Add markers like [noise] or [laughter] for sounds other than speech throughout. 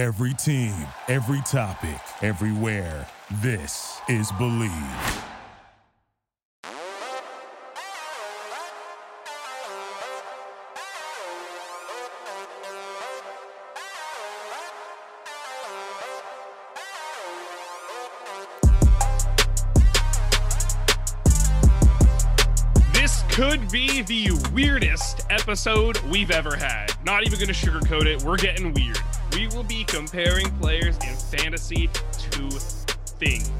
Every team, every topic, everywhere. This is Believe. This could be the weirdest episode we've ever had. Not even going to sugarcoat it. We're getting weird. We will be comparing players in fantasy to things.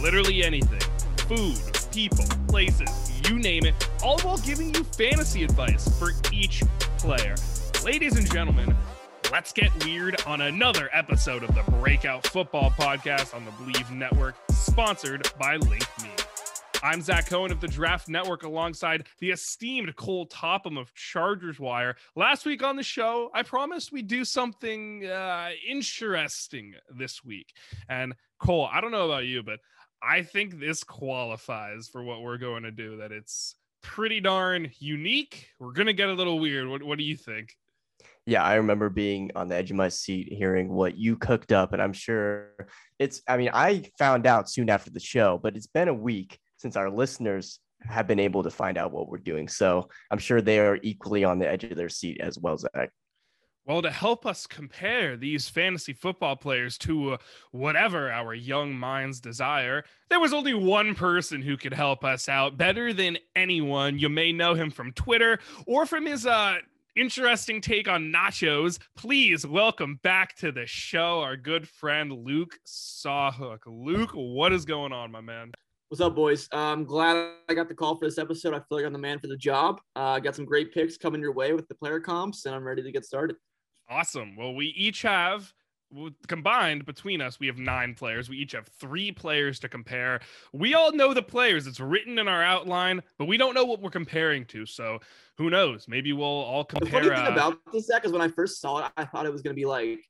Literally anything food, people, places, you name it, all while giving you fantasy advice for each player. Ladies and gentlemen, let's get weird on another episode of the Breakout Football Podcast on the Believe Network, sponsored by Link Me. I'm Zach Cohen of the Draft Network alongside the esteemed Cole Topham of Chargers Wire. Last week on the show, I promised we'd do something uh, interesting this week. And Cole, I don't know about you, but I think this qualifies for what we're going to do, that it's pretty darn unique. We're going to get a little weird. What, what do you think? Yeah, I remember being on the edge of my seat hearing what you cooked up. And I'm sure it's, I mean, I found out soon after the show, but it's been a week since our listeners have been able to find out what we're doing. So I'm sure they are equally on the edge of their seat as well, Zach. Well, to help us compare these fantasy football players to uh, whatever our young minds desire, there was only one person who could help us out better than anyone. You may know him from Twitter or from his uh, interesting take on nachos. Please welcome back to the show our good friend Luke Sawhook. Luke, what is going on, my man? What's up, boys? I'm glad I got the call for this episode. I feel like I'm the man for the job. Uh, I uh, got some great picks coming your way with the player comps, and I'm ready to get started. Awesome. Well, we each have combined between us, we have nine players. We each have three players to compare. We all know the players. It's written in our outline, but we don't know what we're comparing to. So who knows? Maybe we'll all compare. The funny thing uh, about this deck is when I first saw it, I thought it was going to be like,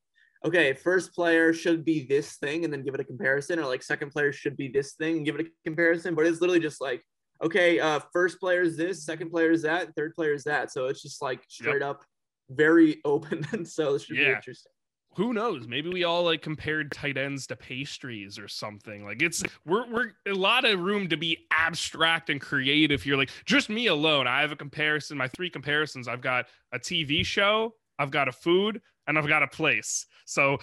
okay, first player should be this thing and then give it a comparison, or like second player should be this thing and give it a comparison. But it's literally just like, okay, uh, first player is this, second player is that, third player is that. So it's just like straight yep. up very [laughs] open. and so it should yeah. be interesting who knows maybe we all like compared tight ends to pastries or something like it's we're, we're a lot of room to be abstract and creative here like just me alone i have a comparison my three comparisons i've got a tv show i've got a food and i've got a place so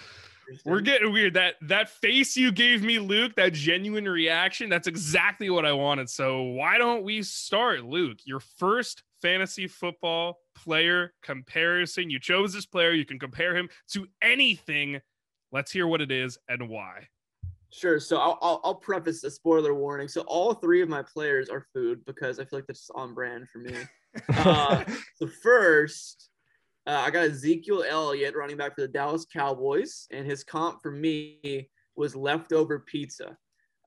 we're getting weird that that face you gave me luke that genuine reaction that's exactly what i wanted so why don't we start luke your first fantasy football player comparison. You chose this player, you can compare him to anything. Let's hear what it is and why. Sure. So I'll, I'll, I'll preface a spoiler warning. So all three of my players are food because I feel like that's on brand for me. [laughs] uh, so first, uh, I got Ezekiel Elliott running back for the Dallas Cowboys, and his comp for me was leftover pizza.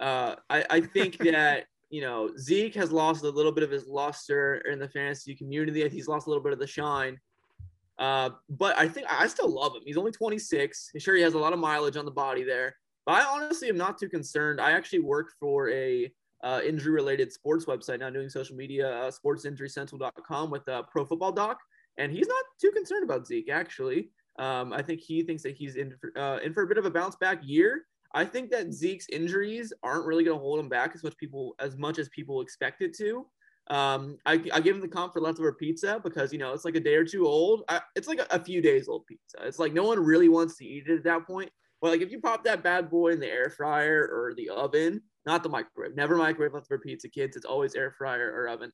Uh, I, I think [laughs] that you know, Zeke has lost a little bit of his luster in the fantasy community. He's lost a little bit of the shine. Uh, but I think I still love him. He's only 26. Sure, he has a lot of mileage on the body there. But I honestly am not too concerned. I actually work for a uh, injury related sports website now doing social media, uh, sportsinjurycentral.com with a pro football doc. And he's not too concerned about Zeke, actually. Um, I think he thinks that he's in for, uh, in for a bit of a bounce back year. I think that Zeke's injuries aren't really going to hold him back as much people as much as people expect it to. Um, I, I give him the comp for leftover pizza because you know it's like a day or two old. I, it's like a, a, few days old pizza. It's like no one really wants to eat it at that point. But like if you pop that bad boy in the air fryer or the oven, not the microwave. Never microwave leftover pizza, kids. It's always air fryer or oven.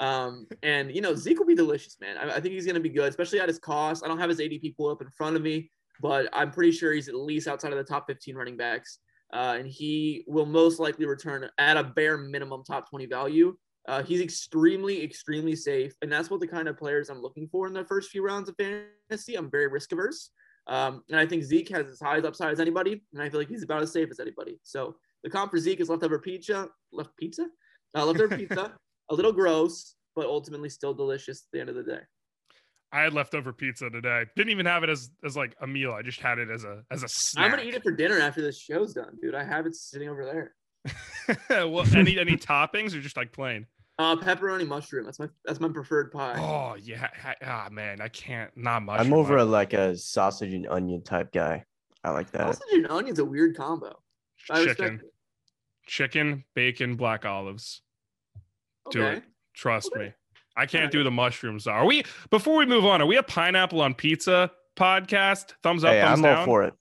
Um, and you know Zeke will be delicious, man. I, I think he's going to be good, especially at his cost. I don't have his ADP pulled up in front of me but I'm pretty sure he's at least outside of the top 15 running backs. Uh, and he will most likely return at a bare minimum top 20 value. Uh, he's extremely, extremely safe. And that's what the kind of players I'm looking for in the first few rounds of fantasy. I'm very risk averse. Um, and I think Zeke has as high as upside as anybody. And I feel like he's about as safe as anybody. So the comp for Zeke is leftover pizza, left pizza, uh, leftover [laughs] pizza, a little gross, but ultimately still delicious at the end of the day. I had leftover pizza today. Didn't even have it as as like a meal. I just had it as a as a snack. I'm gonna eat it for dinner after this show's done, dude. I have it sitting over there. [laughs] well, any any [laughs] toppings or just like plain? Uh, pepperoni mushroom. That's my that's my preferred pie. Oh yeah, ah man, I can't not much. I'm over a, like a sausage and onion type guy. I like that. Sausage and onion's a weird combo. I Chicken, it. chicken, bacon, black olives. Do Okay. it. Trust Okay. me. I can't Alright. do the mushrooms. Are we? Before we move on, are we a pineapple on pizza podcast? Thumbs up, Hey, thumbs I'm down. all for it.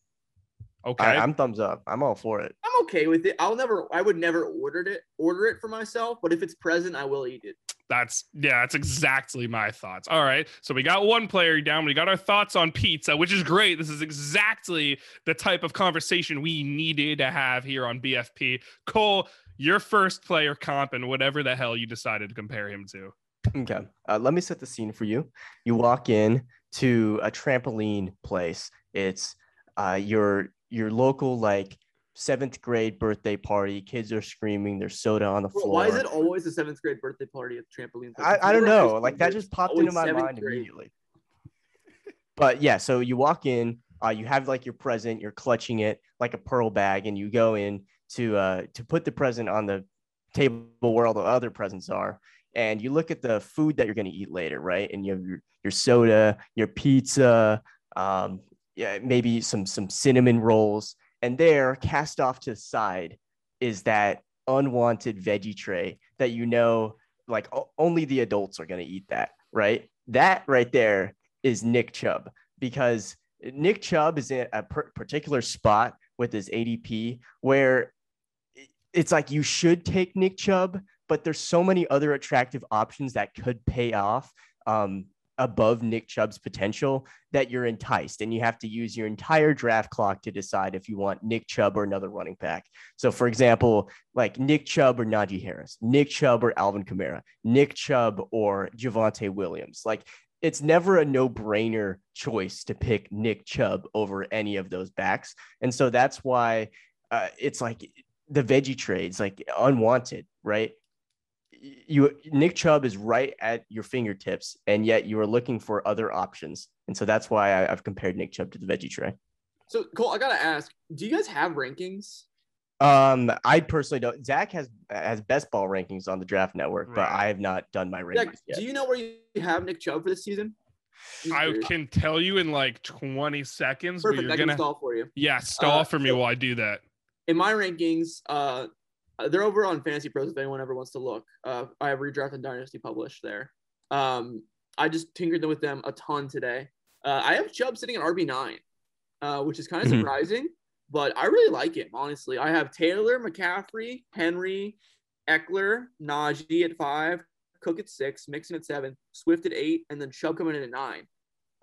Okay. I, I'm thumbs up. I'm all for it. I'm okay with it. I'll never. I would never order it. Order it for myself. But if it's present, I will eat it. That's yeah, that's exactly my thoughts. All right. So we got one player down. We got our thoughts on pizza, which is great. This is exactly the type of conversation we needed to have here on BFP. Cole, your first player comp and whatever the hell you decided to compare him to. Okay. Uh, let me set the scene for you. You walk in to a trampoline place. It's uh, your your local like seventh grade birthday party. Kids are screaming. There's soda on the Well, floor. Why is it always a seventh grade birthday party at the trampoline? I, I don't know. Like that just popped into my mind grade. immediately. But yeah, so you walk in, uh, you have like your present, you're clutching it like a pearl bag, and you go in to uh, to put the present on the table where all the other presents are. And you look at the food that you're going to eat later, right? And you have your, your soda, your pizza, um, yeah, maybe some some cinnamon rolls, and there, cast off to the side, is that unwanted veggie tray that you know like only the adults are going to eat that, right? That right there is Nick Chubb because Nick Chubb is in a particular spot with his ADP where it's like you should take Nick Chubb, but there's so many other attractive options that could pay off um, above Nick Chubb's potential that you're enticed, and you have to use your entire draft clock to decide if you want Nick Chubb or another running back. So, for example, like Nick Chubb or Najee Harris, Nick Chubb or Alvin Kamara, Nick Chubb or Javonte Williams. Like it's never a no-brainer choice to pick Nick Chubb over any of those backs. And so that's why uh, it's like the veggie trades, like unwanted, right? You Nick Chubb is right at your fingertips, and yet you are looking for other options. And so that's why I, I've compared Nick Chubb to the veggie tray. So Cole, I gotta ask: Do you guys have rankings? Um, I personally don't. Zach has has best ball rankings on the Draft Network, but I have not done my rankings Zach, yet. do you know where you have Nick Chubb for this season? I can tell you in like 20 seconds, but Perfect. you're I can gonna stall for you. yeah stall Uh, for me so- while I do that. In my rankings, uh, they're over on Fantasy Pros if anyone ever wants to look. Uh, I have Redraft and Dynasty published there. Um, I just tinkered with them a ton today. Uh, I have Chubb sitting at RB nine, uh, which is kind of Mhm. surprising, but I really like him honestly. I have Taylor, McCaffrey, Henry, Ekeler, Najee at five, Cook at six, Mixon at seven, Swift at eight, and then Chubb coming in at nine.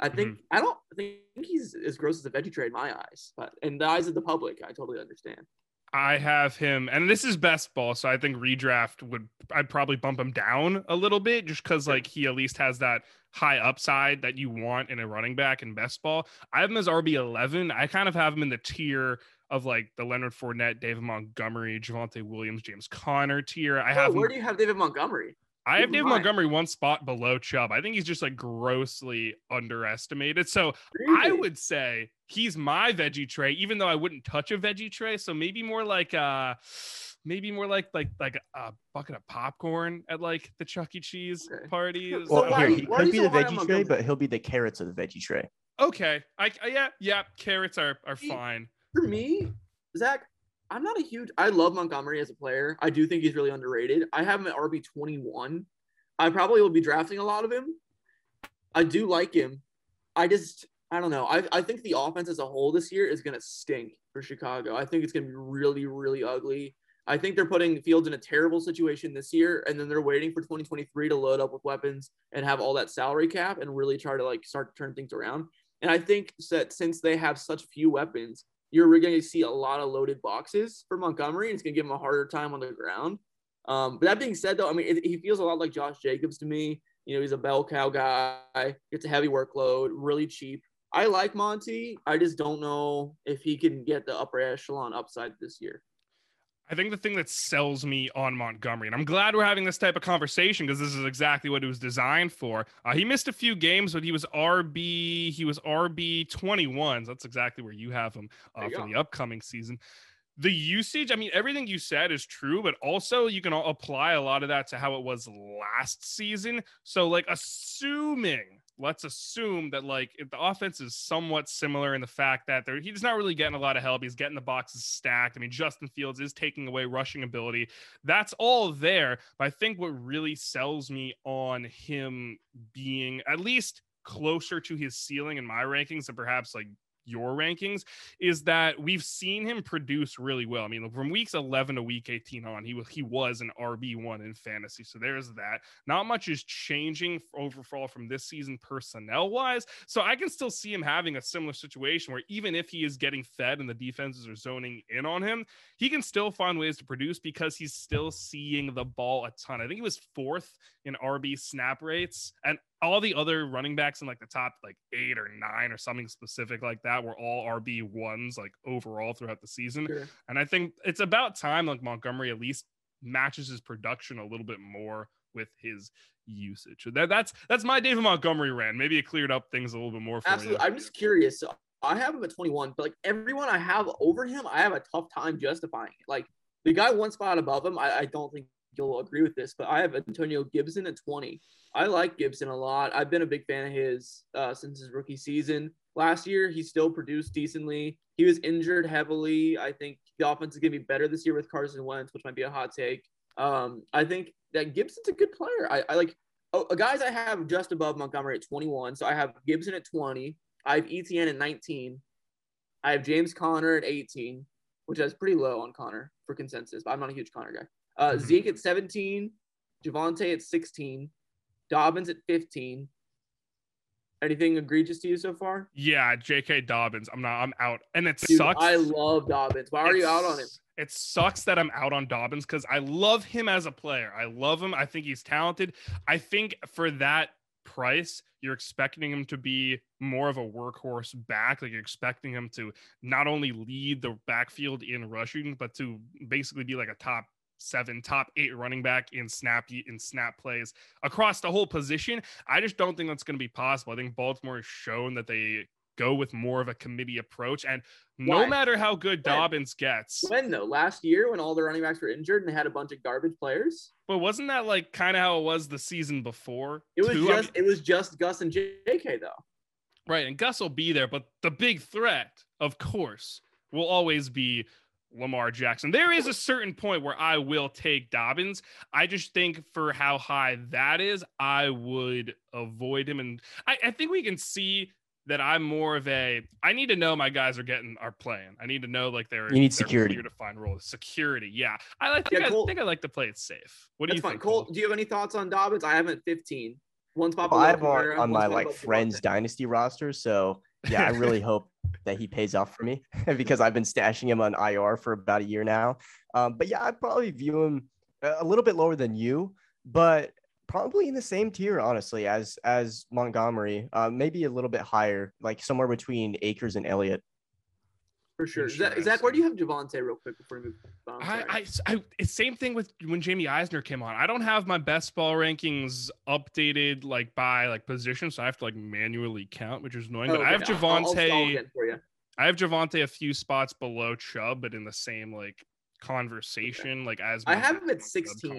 I think mm-hmm. I don't think he's as gross as a veggie trade in my eyes, but in the eyes of the public, I totally understand. I have him, and this is best ball, so I think redraft would I'd probably bump him down a little bit just because like he at least has that high upside that you want in a running back in best ball. I have him as RB eleven. I kind of have him in the tier of like the Leonard Fournette, David Montgomery, Javonte Williams, James Conner tier. I Oh, have where him, do you have David Montgomery? I have Keep in David Montgomery one spot below Chubb. I think he's just like grossly underestimated. So I would say he's my veggie tray, even though I wouldn't touch a veggie tray. So maybe more like uh maybe more like like like a bucket of popcorn at like the Chuck E. Cheese Okay. party. So Well, why- here he could be so the veggie tray, Montgomery? but he'll be the carrots of the veggie tray. okay, I, I yeah yeah carrots are are fine. For me, Zach, I'm not a huge. I love Montgomery as a player. I do think he's really underrated. I have him at RB 21. I probably will be drafting a lot of him. I do like him. I just, I don't know. I, I think the offense as a whole this year is going to stink for Chicago. I think it's going to be really, really ugly. I think they're putting Fields in a terrible situation this year, and then they're waiting for 2023 to load up with weapons and have all that salary cap and really try to like start to turn things around. And I think that since they have such few weapons, you're going to see a lot of loaded boxes for Montgomery, and it's going to give him a harder time on the ground. Um, but that being said, though, I mean, it, he feels a lot like Josh Jacobs to me. You know, he's a bell cow guy, gets a heavy workload, really cheap. I like Monty. I just don't know if he can get the upper echelon upside this year. I think the thing that sells me on Montgomery, and I'm glad we're having this type of conversation because this is exactly what it was designed for. Uh, he missed a few games, but he was RB. He was RB 21. So that's exactly where you have him uh, you for go. the upcoming season. The usage, I mean, everything you said is true, but also you can apply a lot of that to how it was last season. So, like, assuming let's assume that like if the offense is somewhat similar in the fact that he's not really getting a lot of help. He's getting the boxes stacked. I mean, Justin Fields is taking away rushing ability. That's all there. But I think what really sells me on him being at least closer to his ceiling in my rankings and perhaps like your rankings is that we've seen him produce really well. I mean, from weeks 11 to week 18 on, he was he was an RB1 in fantasy. So there's that. Not much is changing overall from this season personnel wise. So I can still see him having a similar situation where even if he is getting fed and the defenses are zoning in on him, he can still find ways to produce because he's still seeing the ball a ton. I think he was fourth in RB snap rates and all the other running backs in like the top like eight or nine or something specific like that were all RB ones like overall throughout the season. Sure. And I think it's about time like Montgomery at least matches his production a little bit more with his usage. So that, that's that's my David Montgomery rant. Maybe it cleared up things a little bit more for Absolutely. You. I'm just curious. So I have him at 21, but like everyone I have over him, I have a tough time justifying it. Like the guy one spot above him, I, I don't think you'll agree with this, but I have Antonio Gibson at 20. I like Gibson a lot. I've been a big fan of his uh, since his rookie season. Last year, he still produced decently. He was injured heavily. I think the offense is going to be better this year with Carson Wentz, which might be a hot take. Um, I think that Gibson's a good player. I, I like oh, guys I have just above Montgomery at 21. So I have Gibson at 20. I have ETN at 19. I have James Conner at 18, which is pretty low on Conner for consensus, but I'm not a huge Conner guy. Uh, mm-hmm. Zeke at 17, Javonte at 16, Dobbins at 15. Anything egregious to you so far? Yeah, J.K. Dobbins. I'm not. I'm out, and it Dude, sucks. I love Dobbins. Why are you out on him? It sucks that I'm out on Dobbins because I love him as a player. I love him. I think he's talented. I think for that price, you're expecting him to be more of a workhorse back. Like you're expecting him to not only lead the backfield in rushing, but to basically be like a top seven, top eight running back in snap in snap plays across the whole position. I just don't think that's going to be possible. I think Baltimore has shown that they go with more of a committee approach. And no Why? matter how good when? Dobbins gets, when though last year when all the running backs were injured and they had a bunch of garbage players. But wasn't that like kind of how it was the season before? It was too? just I mean, it was just Gus and JK though. Right, and Gus will be there, but the big threat, of course, will always be Lamar Jackson. There is a certain point where I will take Dobbins. I just think for how high that is, I would avoid him. And I, I think we can see that I'm more of a I need to know my guys are getting are playing. I need to know like they're you need security to find roles. Security, yeah. I like yeah, I think I like to play it safe. What do you fine. think? Cole, do you have any thoughts on Dobbins? I haven't 15. One spot well, I have on, on my like friends dynasty roster, so yeah, I [laughs] really hope that he pays off for me [laughs] because I've been stashing him on IR for about a year now. Um, but yeah, I'd probably view him a little bit lower than you, but probably in the same tier, honestly, as as Montgomery. Uh, maybe a little bit higher, like somewhere between Akers and Elliott. For sure. Zach, Zach, where do you have Javonte real quick before we move on? I, I, I, same thing with when Jamie Eisner came on. I don't have my best ball rankings updated like by like position, so I have to like manually count, which is annoying. Oh, but okay. I have Javonte. I have Javonte a few spots below Chubb, but in the same like conversation, okay. like as I have him at 16.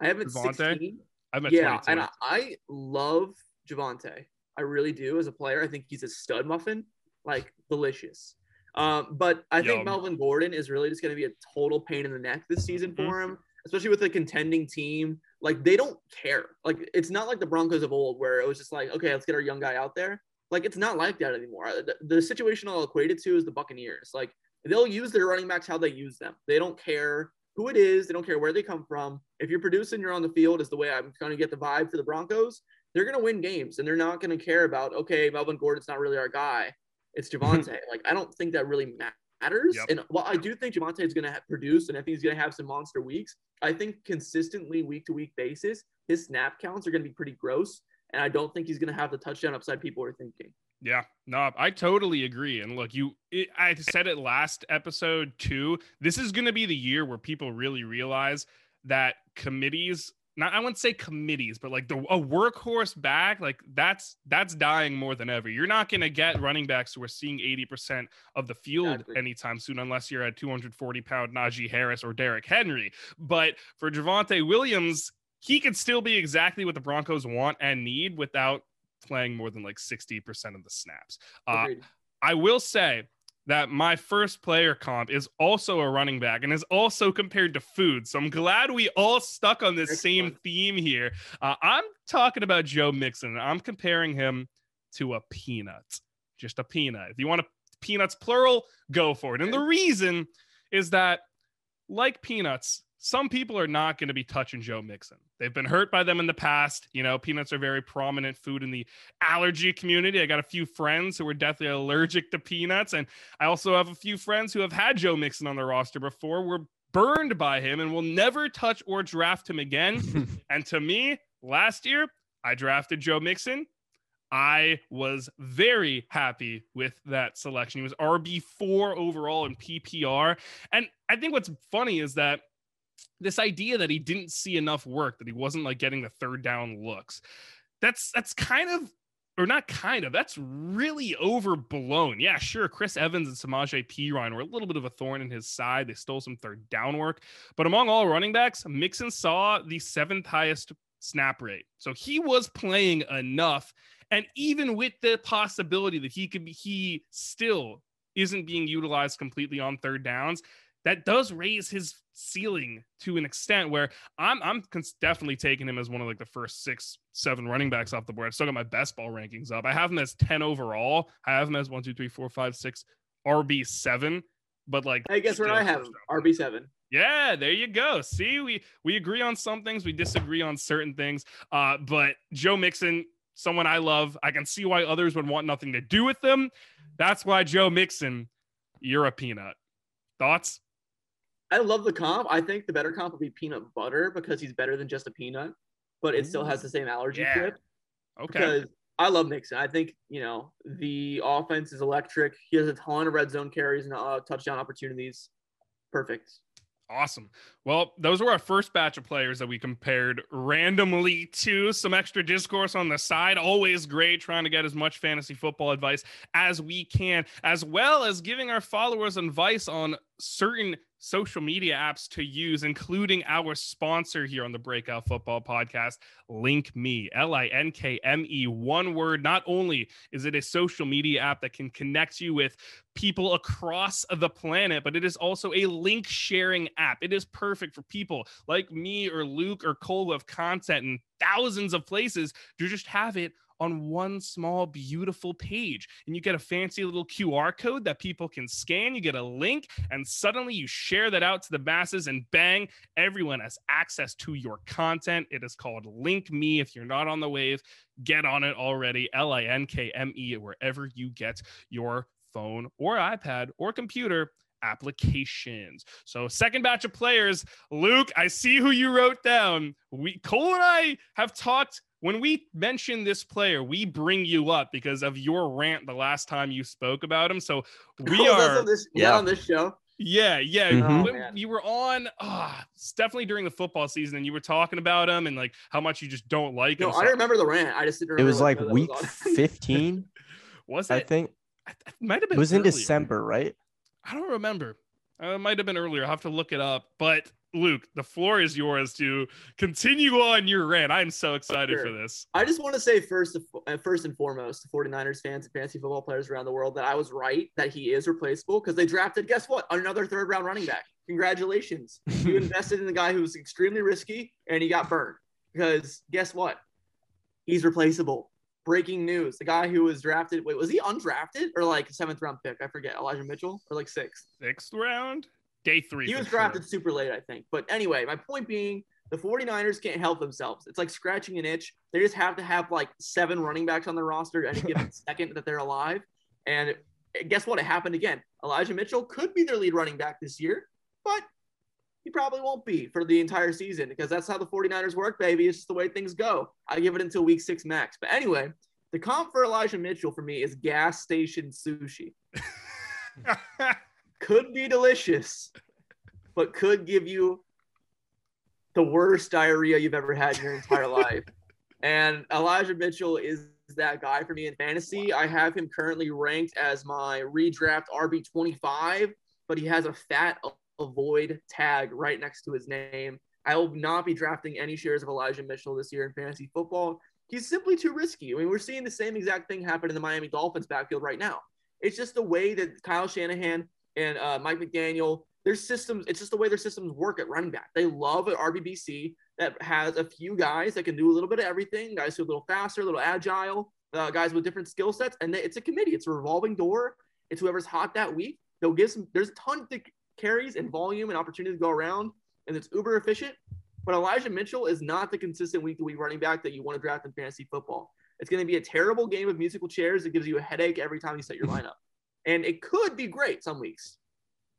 I have him at 16. I'm at yeah, 22. and I, I love Javonte. I really do as a player. I think he's a stud muffin, like delicious. Um, but I think Melvin Gordon is really just going to be a total pain in the neck this season for mm-hmm. him, especially with a contending team. Like they don't care. Like it's not like the Broncos of old where it was just like, okay, let's get our young guy out there. Like it's not like that anymore. The, the situation I'll equate it to is the Buccaneers. Like they'll use their running backs how they use them. They don't care who it is. They don't care where they come from. If you're producing, you're on the field. Is the way I'm going to get the vibe for the Broncos. They're going to win games, and they're not going to care about okay, Melvin Gordon's not really our guy. It's [laughs] Javonte. like I don't think that really matters. Yep. And while I do think Javonte is going to produce, and I think he's going to have some monster weeks, I think consistently week to week basis, his snap counts are going to be pretty gross. And I don't think he's going to have the touchdown upside people are thinking. Yeah, no, I totally agree. And look, you, it, I said it last episode too. This is going to be the year where people really realize that committees not I wouldn't say committees, but like the a workhorse back, like that's that's dying more than ever. You're not gonna get running backs who are seeing 80% of the field anytime soon, unless you're at 240 pound Najee Harris or Derrick Henry. But for Javonte Williams, he could still be exactly what the Broncos want and need without playing more than like 60% of the snaps. Uh, I will say that my first player comp is also a running back and is also compared to food. So I'm glad we all stuck on this same theme here. Uh, I'm talking about Joe Mixon. I'm comparing him to a peanut, just a peanut. If you want a peanuts plural, go for it. And the reason is that, like peanuts, some people are not going to be touching Joe Mixon. They've been hurt by them in the past. You know, peanuts are very prominent food in the allergy community. I got a few friends who are deathly allergic to peanuts. And I also have a few friends who have had Joe Mixon on their roster before, were burned by him, and will never touch or draft him again. [laughs] and to me, last year, I drafted Joe Mixon. I was very happy with that selection. He was RB4 overall in PPR. And I think what's funny is that this idea that he didn't see enough work, that he wasn't like getting the third down looks. That's that's kind of or not kind of, that's really overblown. Yeah, sure. Chris Evans and Samaje Perine were a little bit of a thorn in his side. They stole some third down work. But among all running backs, Mixon saw the seventh highest snap rate. So he was playing enough. And even with the possibility that he could be, he still isn't being utilized completely on third downs. That does raise his ceiling to an extent where I'm I'm definitely taking him as one of like the first six, seven running backs off the board. I've still got my best ball rankings up. I have him as 10 overall. I have him as one, two, three, four, five, six, RB seven. But like Hey, guess where I have him? RB seven. Yeah, there you go. See, we we agree on some things, we disagree on certain things. Uh, but Joe Mixon, someone I love. I can see why others would want nothing to do with them. That's why Joe Mixon, you're a peanut. Thoughts? I love the comp. I think the better comp would be peanut butter because he's better than just a peanut, but it still has the same allergy Yeah. flip. Okay. Because I love Mixon. I think you know the offense is electric. He has a ton of red zone carries and uh, touchdown opportunities. Perfect. Awesome. Well, those were our first batch of players that we compared randomly to. Some extra discourse on the side. Always great trying to get as much fantasy football advice as we can, as well as giving our followers advice on certain social media apps to use, including our sponsor here on the Breakout Football Podcast, Link Me, L I N K M E, one word. Not only is it a social media app that can connect you with people across the planet, but it is also a link sharing app. It is perfect for people like me or Luke or Cole who have content in thousands of places to just have it on one small, beautiful page. And you get a fancy little QR code that people can scan. You get a link, and suddenly you share that out to the masses, and bang, everyone has access to your content. It is called Link Me. If you're not on the wave, get on it already. L I N K M E, wherever you get your phone or iPad or computer applications. So second batch of players, Luke, I see who you wrote down. We Cole and I have talked when we mention this player, we bring you up because of your rant the last time you spoke about him. So [laughs] we Oh, are on this, Yeah. on this show. yeah, yeah. Mhm. When Oh, you were on, ah, it's definitely during the football season, and you were talking about him and like how much you just don't like No, him. I So- remember the rant. I just didn't It was like week on. [laughs] 15, was it? I think. It might have been. It was in. December, right? I don't remember. Uh, it might have been earlier. I'll have to look it up. But Luke, the floor is yours to continue on your rant. I'm so excited for this. I just want to say first, uh, first and foremost, to 49ers fans and fantasy football players around the world, that I was right that he is replaceable because they drafted, guess what, another third round running back. Congratulations. [laughs] You invested in the guy who was extremely risky and he got burned. Because guess what? He's replaceable. Breaking news: the guy who was drafted. Wait, was he undrafted or like seventh round pick? I forget. Elijah Mitchell or like sixth. Sixth round, day three. He was sure. drafted super late, I think. But anyway, my point being, the 49ers can't help themselves. It's like scratching an itch. They just have to have like seven running backs on their roster at any given [laughs] second that they're alive. And guess what? It happened again. Elijah Mitchell could be their lead running back this year, but he probably won't be for the entire season because that's how the 49ers work, baby. It's just the way things go. I give it until week six max. But anyway, the comp for Elijah Mitchell for me is gas station sushi. [laughs] could be delicious, but could give you the worst diarrhea you've ever had in your entire [laughs] life. And Elijah Mitchell is that guy for me in fantasy. I have him currently ranked as my redraft RB25, but he has a fat avoid tag right next to his name. I will not be drafting any shares of Elijah Mitchell this year in fantasy football. He's simply too risky. I mean, we're seeing the same exact thing happen in the Miami Dolphins backfield right now. It's just the way that Kyle Shanahan and uh, Mike McDaniel, their systems, it's just the way their systems work at running back. They love an RBBC that has a few guys that can do a little bit of everything, guys who are a little faster, a little agile, uh, guys with different skill sets. And they, it's a committee, it's a revolving door. It's whoever's hot that week. They'll give some, there's a ton of carries and volume and opportunity to go around, and it's uber efficient. But Elijah Mitchell is not the consistent week to week running back that you want to draft in fantasy football. It's going to be a terrible game of musical chairs that gives you a headache every time you set your lineup. And it could be great some weeks,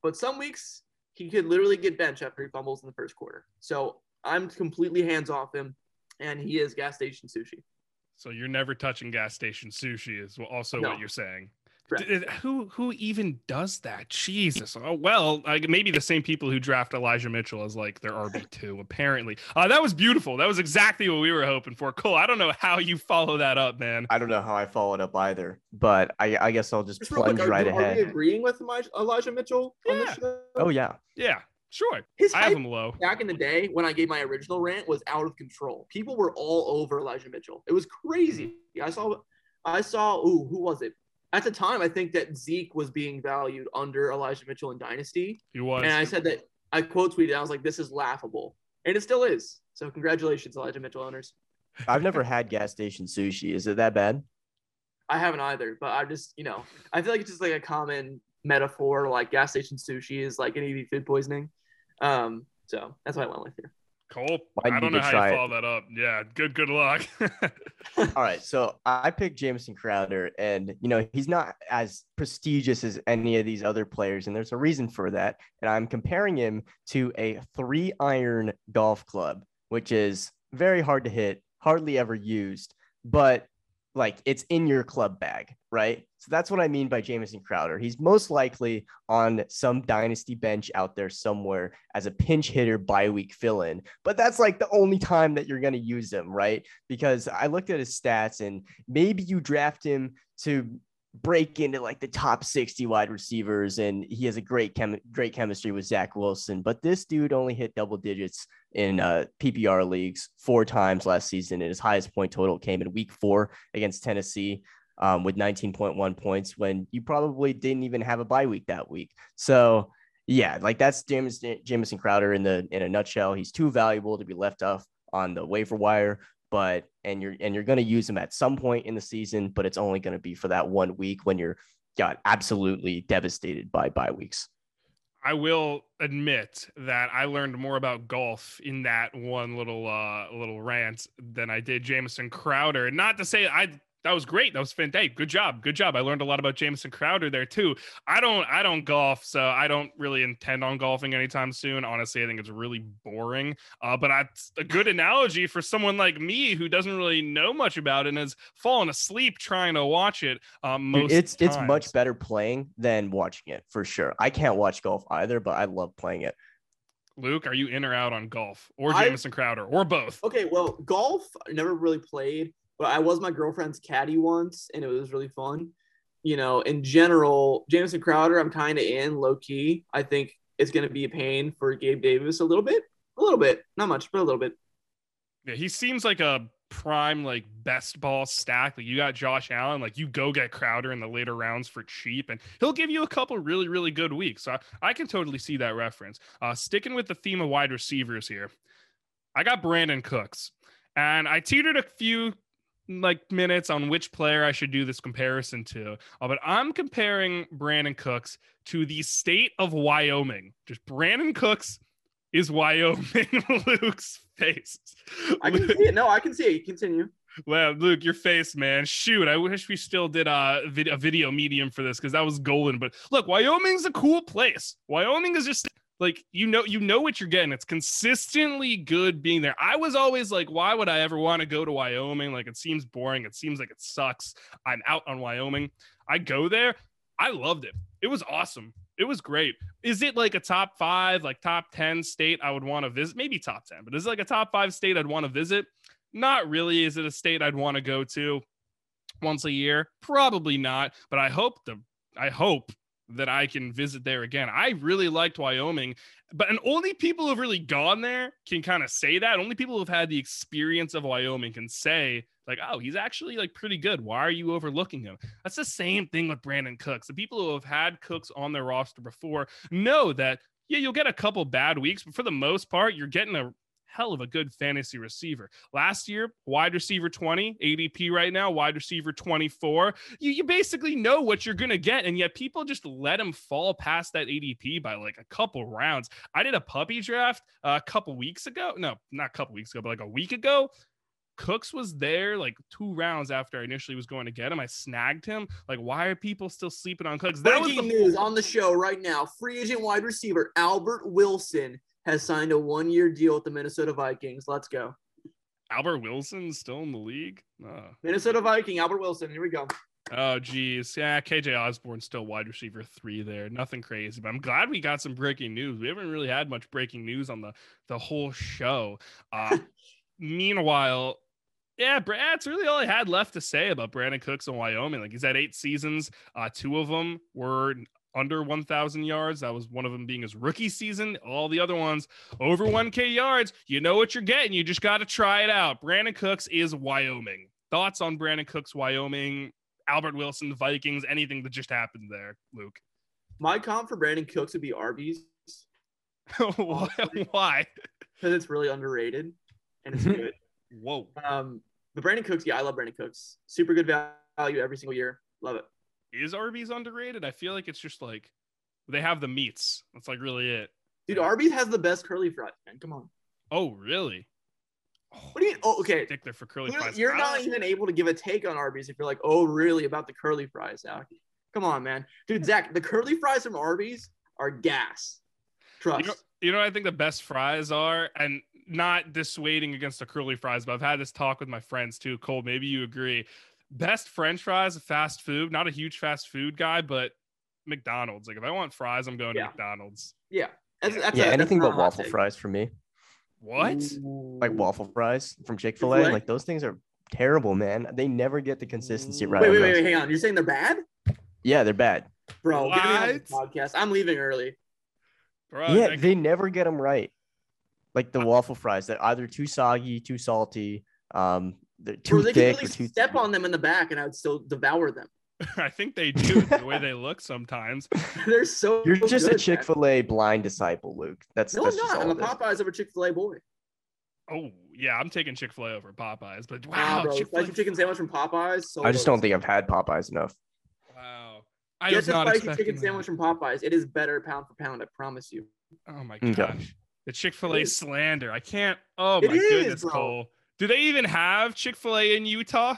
but some weeks he could literally get benched after he fumbles in the first quarter. So I'm completely hands off him, and he is gas station sushi. So you're never touching gas station sushi, is also no. what you're saying. Correct. Who who even does that? Jesus. Oh well, like maybe the same people who draft Elijah Mitchell as like their RB two. [laughs] Apparently, uh, that was beautiful. That was exactly what we were hoping for. Cole, I don't know how you follow that up, man. I don't know how I followed up either, but I, I guess I'll just, just plunge quick, right are, ahead. Are we agreeing with Elijah Mitchell? Yeah. Oh yeah. Yeah. Sure. His I have him low. Back in the day when I gave my original rant was out of control. People were all over Elijah Mitchell. It was crazy. I saw I saw ooh, who was it? At the time, I think that Zeke was being valued under Elijah Mitchell in Dynasty. He was. And I said that I quote tweeted, I was like, this is laughable. And it still is. So congratulations, Elijah Mitchell owners. I've never had gas station sushi. Is it that bad? I haven't either, but I just, you know, I feel like it's just like a common metaphor, like gas station sushi is like an EV food poisoning. Um, so that's what I went with here. Cole, I don't know how you follow that up. Yeah, good good luck. [laughs] All right, so I picked Jamison Crowder, and you know he's not as prestigious as any of these other players, and there's a reason for that. And I'm comparing him to a three iron golf club, which is very hard to hit, hardly ever used, but like it's in your club bag, right? So that's what I mean by Jamison Crowder. He's most likely on some dynasty bench out there somewhere as a pinch hitter bye week fill in. But that's like the only time that you're going to use him, right? Because I looked at his stats and maybe you draft him to break into like the top 60 wide receivers and he has a great chem- great chemistry with Zach Wilson but this dude only hit double digits in uh, PPR leagues four times last season and his highest point total came in week 4 against Tennessee um, with 19.1 points when you probably didn't even have a bye week that week. So yeah like that's James Crowder in the in a nutshell. He's too valuable to be left off on the waiver wire but and you're and you're going to use them at some point in the season, but it's only going to be for that one week when you're got absolutely devastated by bye weeks. I will admit that I learned more about golf in that one little uh little rant than I did Jamison Crowder. Not to say I that was great. That was fantastic. Good job. Good job. I learned a lot about Jamison Crowder there too. I don't I don't golf, so I don't really intend on golfing anytime soon. Honestly, I think it's really boring. Uh, but that's a good analogy for someone like me who doesn't really know much about it and has fallen asleep trying to watch it. Um, most it's times. it's much better playing than watching it for sure. I can't watch golf either, but I love playing it. Luke, are you in or out on golf or Jamison Crowder or both? Okay, well, golf I never really played. But I was my girlfriend's caddy once, and it was really fun. You know, in general, Jamison Crowder, I'm kind of in low key. I think it's going to be a pain for Gabe Davis a little bit, a little bit, not much, but a little bit. Yeah, he seems like a prime like best ball stack. Like you got Josh Allen, like you go get Crowder in the later rounds for cheap, and he'll give you a couple really really good weeks. So I, I can totally see that reference. Uh, sticking with the theme of wide receivers here, I got Brandin Cooks, and I teetered a few like minutes on which player I should do this comparison to. Uh, but I'm comparing Brandin Cooks to the state of Wyoming. Just Brandin Cooks is Wyoming. [laughs] Luke's face. I can see it. No, I can see it. Continue. Well, Luke, your face, man. Shoot, I wish we still did a, a video medium for this because that was golden. But look, Wyoming's a cool place. Wyoming is just like you know you know what you're getting. It's consistently good being there. I was always like why would i ever want to go to wyoming? Like it seems boring. It seems like it sucks. I'm out on wyoming. I go there. I loved it. It was awesome. It was great. Is it like a top five like top 10 state i would want to visit? Maybe top 10 but is it like a top five state i'd want to visit? Not really. Is it a state i'd want to go to once a year? Probably not but i hope the i hope that I can visit there again. I really liked Wyoming, but and only people who've really gone there can kind of say that. Only people who've had the experience of Wyoming can say like, oh, he's actually like pretty good. Why are you overlooking him? That's the same thing with Brandin Cooks. The people who have had Cooks on their roster before know that yeah, you'll get a couple bad weeks, but for the most part, you're getting a hell of a good fantasy receiver. Last year, wide receiver 20, ADP right now, wide receiver 24. You, you basically know what you're going to get. And yet people just let him fall past that ADP by like a couple rounds. I did a puppy draft uh, a couple weeks ago. No, not a couple weeks ago, but like a week ago. Cooks was there like two rounds after I initially was going to get him. I snagged him. Like, why are people still sleeping on Cooks? That Breaking was the news on the show right now. Free agent wide receiver Albert Wilson has signed a one-year deal with the Minnesota Vikings. Let's go. Albert Wilson still in the league. Uh. Minnesota Viking, Albert Wilson. Here we go. Oh geez, yeah. KJ Osborn still wide receiver three there. Nothing crazy, but I'm glad we got some breaking news. We haven't really had much breaking news on the the whole show. Uh, [laughs] meanwhile, yeah, that's really all I had left to say about Brandin Cooks in Wyoming. Like he's had eight seasons. Uh, two of them were under 1,000 yards. That was one of them being his rookie season. All the other ones over 1K yards. You know what you're getting. You just got to try it out. Brandin Cooks is Wyoming. Thoughts on Brandin Cooks, Wyoming, Albert Wilson, Vikings, anything that just happened there, Luke? My comp for Brandin Cooks would be Arby's. [laughs] Why? Because it's really underrated and it's good. [laughs] Whoa. Um, but Brandin Cooks, yeah, I love Brandin Cooks. Super good value every single year. Love it is Arby's underrated? I feel like it's just like they have the meats. That's like really it. Dude, Arby's has the best curly fries, man. Come on. Oh, really? what do you mean? Oh, okay. Stick there for curly you're, fries. You're not ah. even able to give a take on Arby's if you're like, oh, really about the curly fries, Zach. Come on, man. Dude, Zach, the curly fries from Arby's are gas. Trust. You know, you know I think the best fries are, and not dissuading against the curly fries, but I've had this talk with my friends too. Cole, maybe you agree best french fries of fast food not a huge fast food guy but mcdonald's. Like if i want fries i'm going yeah. to mcdonald's. Yeah. That's, that's yeah a, anything but waffle fries for me. What? Like waffle fries from chick-fil-a? Like those things are terrible man. They never get the consistency right wait wait, wait, wait hang on. You're saying they're bad? Yeah they're bad. Bro what? get me on the podcast. I'm leaving early. Bro, yeah they never get them right. Like the waffle fries that either too soggy too salty um they're too or they thick. Could really step on them in the back, and I would still devour them. [laughs] I think they do the way [laughs] they look sometimes. [laughs] They're so. You're just good, a Chick Fil A blind disciple, Luke. That's no, that's I'm not. I'm a Popeyes over Chick Fil A boy. Oh yeah, I'm taking Chick Fil A over Popeyes, but wow, bro, Chick-fil-A. spicy chicken sandwich from Popeyes. So I just don't think I've had Popeyes enough. Wow, I Get the spicy chicken that. sandwich from Popeyes. It is better pound for pound. I promise you. Oh my gosh, okay. the Chick Fil A slander. I can't. Oh my goodness, bro. Cole. Do they even have Chick Fil A in Utah?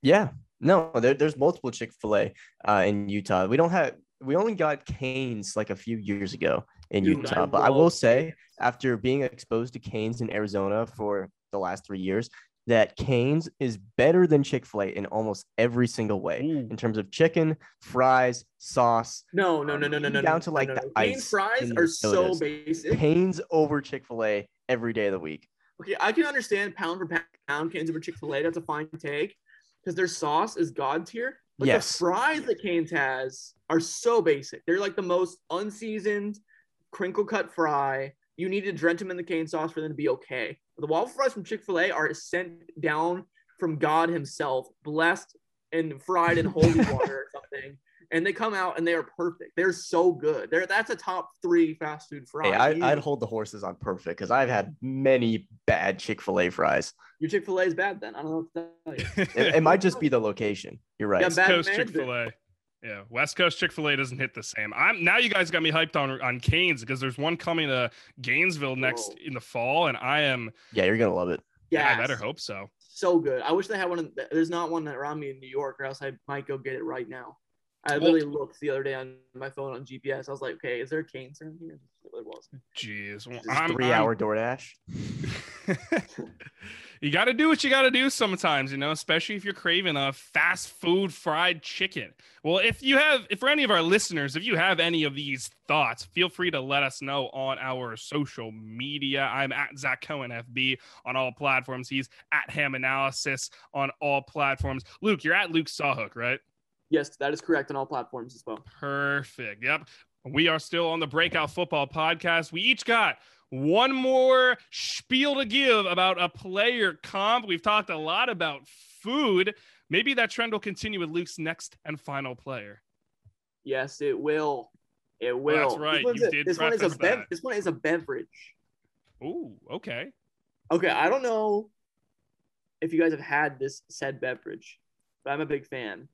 Yeah, no, there, there's multiple Chick Fil A uh, in Utah. We don't have. We only got Canes like a few years ago in Dude, Utah, I but I will say, after being exposed to Canes in Arizona for the last three years, that Canes is better than Chick fil A in almost every single way Ooh. in terms of chicken, fries, sauce. No, no, no, no, no, no. Down to like no, no. the Canes ice. fries are so basic. Canes over Chick fil A every day of the week. Okay, I can understand pound for pound Canes over Chick Fil A. That's a fine take because their sauce is god tier. But yes. the fries that Canes has are so basic. They're like the most unseasoned, crinkle cut fry. You need to drench them in the cane sauce for them to be okay. The waffle fries from Chick Fil A are sent down from God Himself, blessed and fried in holy [laughs] water or something and they come out and they are perfect. They're so good. They're that's a top three fast food fries. Hey, I, would hold the horses on perfect because I've had many bad Chick Fil A fries. Your Chick Fil A is bad then. I don't know what to tell you. [laughs] it, it, might just be the location. You're right. Yeah, West Coast Chick Fil A. Yeah, West Coast Chick Fil A doesn't hit the same. I'm now you guys got me hyped on on Canes because there's one coming to Gainesville next Whoa. in the fall, and I am. Yeah, you're gonna love it. Yeah, I better hope so. So good. I wish they had one. In, there's not one around me in New York, or else I might go get it right now. I literally looked the other day on my phone on GPS. I was like, okay, is there a Canes around here? It was. Jeez, well, I'm, three I'm... hour DoorDash. [laughs] you got to do what you got to do sometimes, you know, especially if you're craving a fast food fried chicken. Well, if you have, if for any of our listeners, if you have any of these thoughts, feel free to let us know on our social media. I'm at Zach Cohen FB on all platforms. He's at Ham Analysis on all platforms. Luke, you're at Luke Sawhook, right? Yes, that is correct on all platforms as well. Perfect. Yep. We are still on the Breakout Football podcast. We each got one more spiel to give about a player comp. We've talked a lot about food. Maybe that trend will continue with Luke's next and final player. Yes, it will. It will. that's right. This, You a- did this one is a bev- that. This one is a beverage. Ooh, okay. Okay, I don't know if you guys have had this said beverage, but I'm a big fan.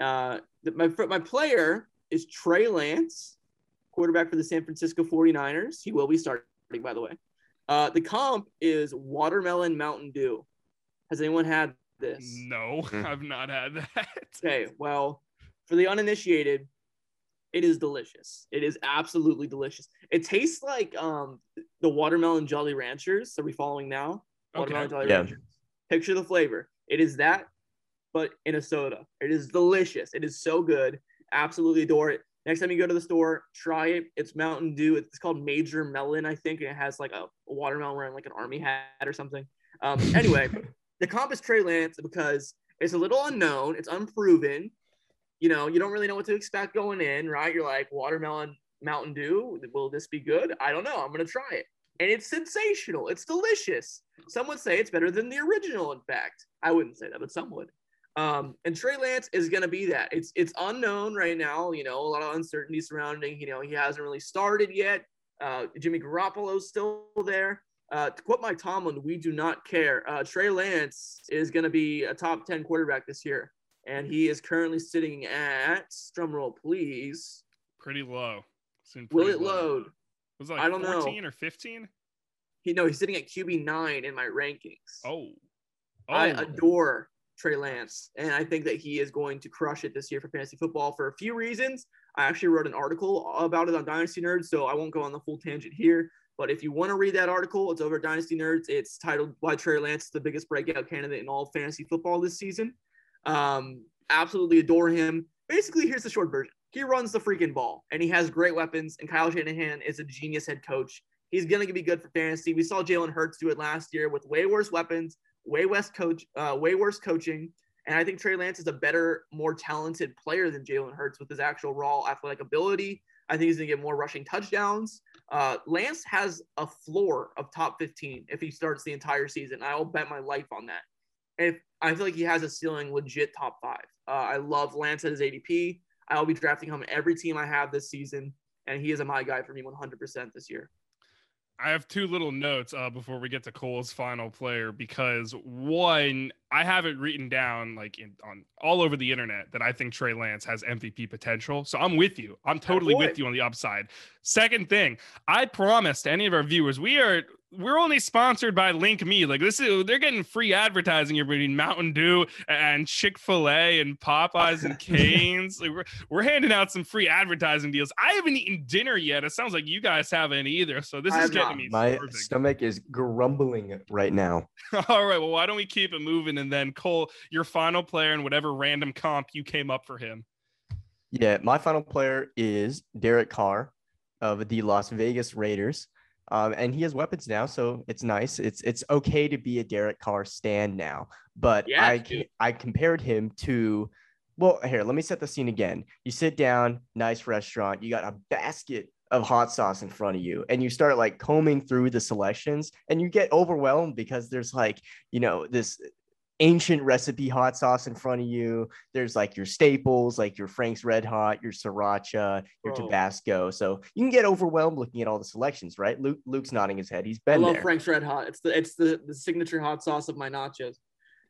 Uh, my my player is Trey Lance, quarterback for the San Francisco 49ers. He will be starting, by the way. Uh, the comp is watermelon Mountain Dew. Has anyone had this? No, Mm. I've not had that. [laughs] Okay, well, for the uninitiated, it is delicious. It is absolutely delicious. It tastes like um the watermelon Jolly Ranchers. Are we following now? Watermelon Okay. Jolly Yeah. Ranchers. Picture the flavor. It is that, but in a soda. It is delicious. It is so good. Absolutely adore it. Next time you go to the store, try it. It's Mountain Dew. It's called Major Melon, I think, and it has like a, a watermelon wearing like an army hat or something. Um, anyway, [laughs] the comp is Trey Lance because it's a little unknown. It's unproven. You know, you don't really know what to expect going in, right? You're like, watermelon Mountain Dew. Will this be good? I don't know. I'm going to try it. And it's sensational. It's delicious. Some would say it's better than the original, in fact. I wouldn't say that, but some would. Um, and Trey Lance is going to be that. It's it's unknown right now. You know, a lot of uncertainty surrounding. You know, he hasn't really started yet. Uh, Jimmy Garoppolo's still there. Uh, to quote Mike Tomlin, we do not care. Uh, Trey Lance is going to be a top 10 quarterback this year. And he is currently sitting at, drumroll please, Pretty low. Seemed will pretty it load? Was like I don't know. 14 or 15? He, no, he's sitting at QB nine in my rankings. Oh. Oh. I adore Trey Lance, and I think that he is going to crush it this year for fantasy football for a few reasons. I actually wrote an article about it on Dynasty Nerds, so I won't go on the full tangent here. But if you want to read that article, it's over at Dynasty Nerds. It's titled "Why Trey Lance is the biggest breakout candidate in all fantasy football this season." Um, absolutely adore him. Basically, here's the short version: he runs the freaking ball, and he has great weapons. And Kyle Shanahan is a genius head coach. He's gonna be good for fantasy. We saw Jalen Hurts do it last year with way worse weapons, way worse coach, uh, way worse coaching. And I think Trey Lance is a better, more talented player than Jalen Hurts with his actual raw athletic ability. I think he's going to get more rushing touchdowns. Uh, Lance has a floor of top 15 if he starts the entire season. I'll bet my life on that. If I feel like he has a ceiling legit top five. Uh, I love Lance at his ADP. I'll be drafting him every team I have this season, and he is a my guy for me 100% this year. I have two little notes uh, before we get to Cole's final player because one, I have it written down like in, on all over the internet that I think Trey Lance has MVP potential. So I'm with you. I'm totally with you on the upside. Second thing, I promise to any of our viewers, we are we're only sponsored by Link Me. Like this is they're getting free advertising here between Mountain Dew and Chick Fil A and Popeyes and [laughs] Canes. like we're we're handing out some free advertising deals. I haven't eaten dinner yet. It sounds like you guys haven't either. So this I is getting not. me My perfect. stomach is grumbling right now. [laughs] All right. Well, why don't we keep it moving and then Cole, your final player and whatever random comp you came up for him. Yeah, my final player is Derek Carr of the Las Vegas Raiders. Um, and he has weapons now, so it's nice. It's it's okay to be a Derek Carr stand now. But Yeah, I dude. I compared him to well, here, let me set the scene again. You sit down, nice restaurant, you got a basket of hot sauce in front of you, and you start like combing through the selections, and you get overwhelmed because there's like, you know, this ancient recipe hot sauce in front of you. There's like your staples, like your Frank's Red Hot, your Sriracha, your Bro. Tabasco. So you can get overwhelmed looking at all the selections, right? Luke, Luke's nodding his head. He's been I love there. Frank's Red Hot. It's the it's the, the signature hot sauce of my nachos.